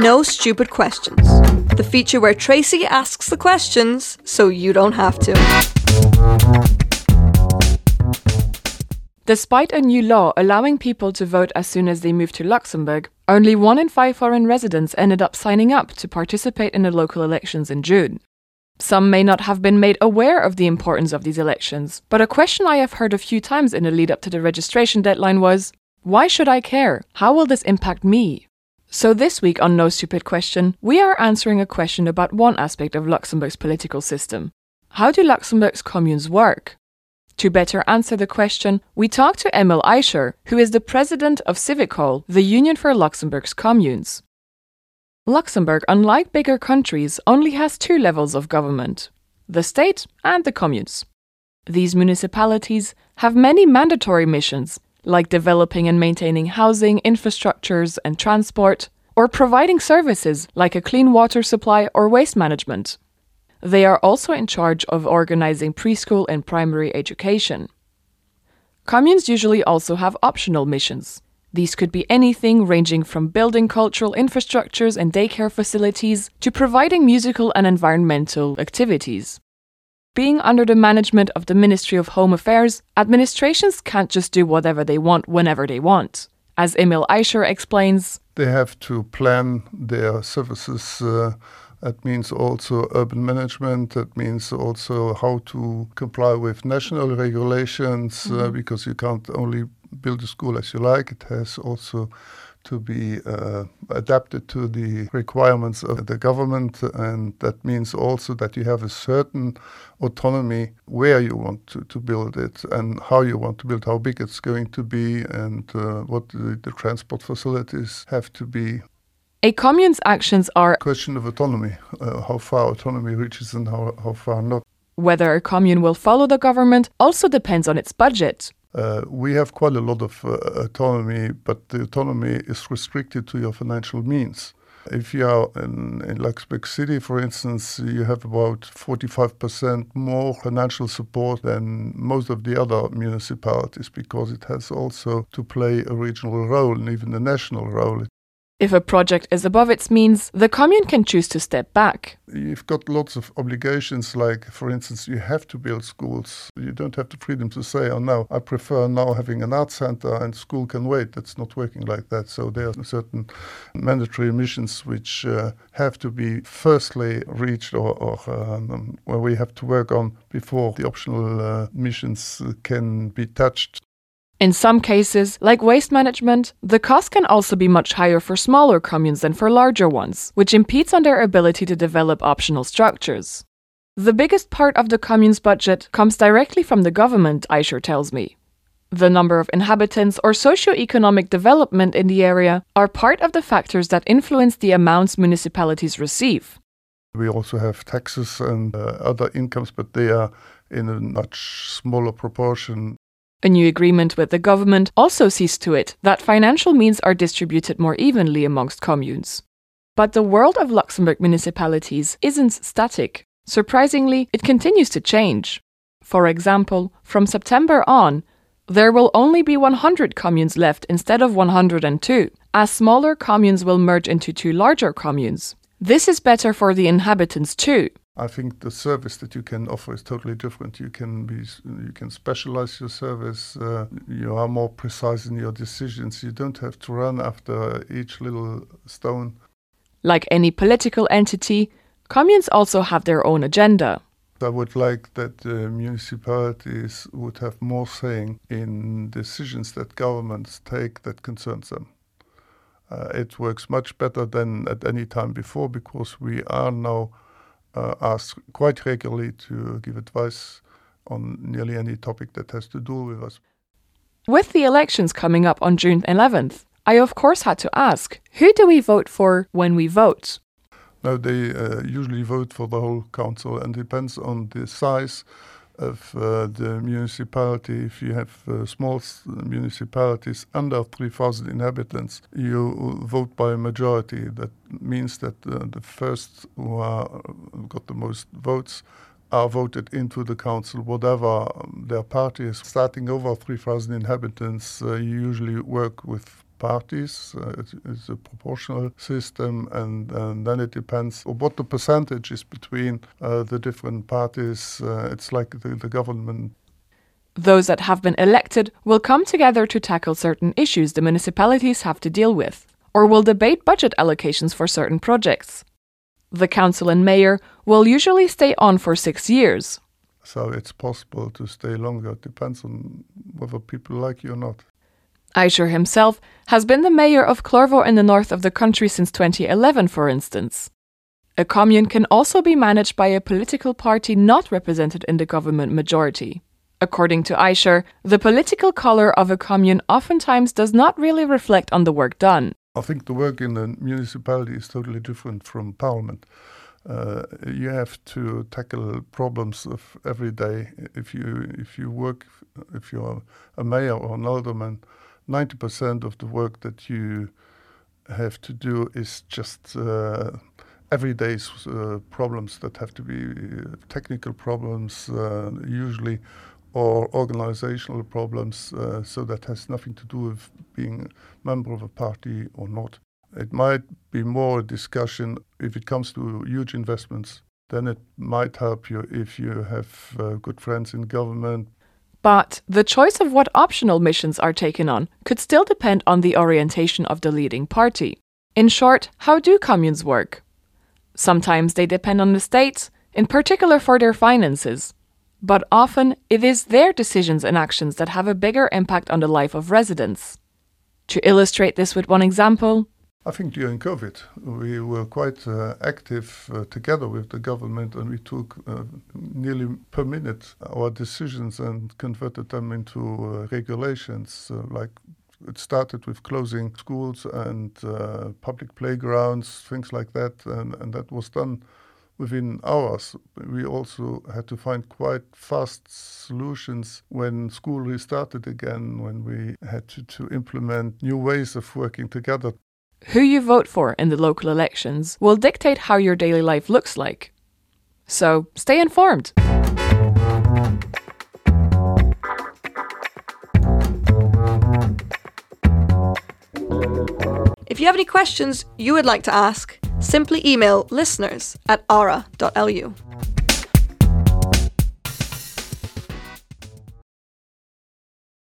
No Stupid Questions, the feature where Tracy asks the questions so you don't have to. Despite a new law allowing people to vote as soon as they move to Luxembourg, only one in five foreign residents ended up signing up to participate in the local elections in June. Some may not have been made aware of the importance of these elections, but a question I have heard a few times in the lead up to the registration deadline was Why should I care? How will this impact me? So, this week on No Stupid Question, we are answering a question about one aspect of Luxembourg's political system. How do Luxembourg's communes work? To better answer the question, we talked to Emile Eicher, who is the president of Syvicol, the Union for Luxembourg's Communes. Luxembourg, unlike bigger countries, only has two levels of government the state and the communes. These municipalities have many mandatory missions, like developing and maintaining housing, infrastructures, and transport, or providing services like a clean water supply or waste management. They are also in charge of organizing preschool and primary education. Communes usually also have optional missions. These could be anything ranging from building cultural infrastructures and daycare facilities to providing musical and environmental activities. Being under the management of the Ministry of Home Affairs, administrations can't just do whatever they want whenever they want. As Emile Eicher explains, they have to plan their services uh, that means also urban management. That means also how to comply with national regulations mm-hmm. uh, because you can't only build a school as you like. It has also to be uh, adapted to the requirements of the government, and that means also that you have a certain autonomy where you want to, to build it and how you want to build, how big it's going to be, and uh, what the, the transport facilities have to be. A commune's actions are a question of autonomy, uh, how far autonomy reaches and how, how far not. Whether a commune will follow the government also depends on its budget. Uh, we have quite a lot of uh, autonomy, but the autonomy is restricted to your financial means. If you are in, in Luxembourg City, for instance, you have about 45% more financial support than most of the other municipalities because it has also to play a regional role and even a national role. If a project is above its means, the commune can choose to step back. You've got lots of obligations, like, for instance, you have to build schools. You don't have the freedom to say, oh, no, I prefer now having an art center and school can wait. That's not working like that. So there are certain mandatory missions which uh, have to be firstly reached or, or um, where we have to work on before the optional uh, missions can be touched. In some cases, like waste management, the cost can also be much higher for smaller communes than for larger ones, which impedes on their ability to develop optional structures. The biggest part of the commune's budget comes directly from the government, Eicher tells me. The number of inhabitants or socio-economic development in the area are part of the factors that influence the amounts municipalities receive. We also have taxes and uh, other incomes, but they are in a much smaller proportion a new agreement with the government also sees to it that financial means are distributed more evenly amongst communes. But the world of Luxembourg municipalities isn't static. Surprisingly, it continues to change. For example, from September on, there will only be 100 communes left instead of 102, as smaller communes will merge into two larger communes. This is better for the inhabitants too, I think the service that you can offer is totally different. You can be, you can specialize your service. Uh, you are more precise in your decisions. You don't have to run after each little stone. Like any political entity, communes also have their own agenda. I would like that uh, municipalities would have more saying in decisions that governments take that concerns them. Uh, it works much better than at any time before because we are now uh, asked quite regularly to give advice on nearly any topic that has to do with us. With the elections coming up on June 11th, I of course had to ask who do we vote for when we vote? Now, they uh, usually vote for the whole council and depends on the size of uh, the municipality. If you have uh, small municipalities under 3,000 inhabitants, you vote by a majority. That means that uh, the first who are, got the most votes are voted into the council, whatever um, their party is. Starting over 3,000 inhabitants, uh, you usually work with parties. Uh, it's, it's, a proportional system, and, and, then it depends on what the percentage is between uh, the different parties. Uh, it's like the, the government. Those that have been elected will come together to tackle certain issues the municipalities have to deal with, or will debate budget allocations for certain projects. The council and mayor will usually stay on for six years. So it's possible to stay longer. It depends on whether people like you or not. Eicher himself has been the mayor of Clervaux in the north of the country since 2011, for instance. A commune can also be managed by a political party not represented in the government majority. According to Eicher, the political color of a commune oftentimes does not really reflect on the work done. I think the work in the municipality is totally different from parliament. Uh, you have to tackle problems of every day. If you if you work, if you're a mayor or an alderman, ninety percent of the work that you have to do is just uh, everyday uh, problems that have to be uh, technical problems, uh, usually, or organizational problems. Uh, so that has nothing to do with being a member of a party or not. It might be more a discussion if it comes to huge investments. Then it might help you if you have uh, good friends in government. But the choice of what optional missions are taken on could still depend on the orientation of the leading party. In short, how do communes work? Sometimes they depend on the state, in particular for their finances. But often it is their decisions and actions that have a bigger impact on the life of residents. To illustrate this with one example, I think during COVID, we were quite uh, active uh, together with the government and we took uh, nearly per minute our decisions and converted them into uh, regulations. Like it started with closing schools and uh, public playgrounds, things like that, and, and that was done within hours. We also had to find quite fast solutions when school restarted again, when we had to, to implement new ways of working together. Who you vote for in the local elections will dictate how your daily life looks like. So stay informed. If you have any questions you would like to ask, simply email listeners at ara.lu.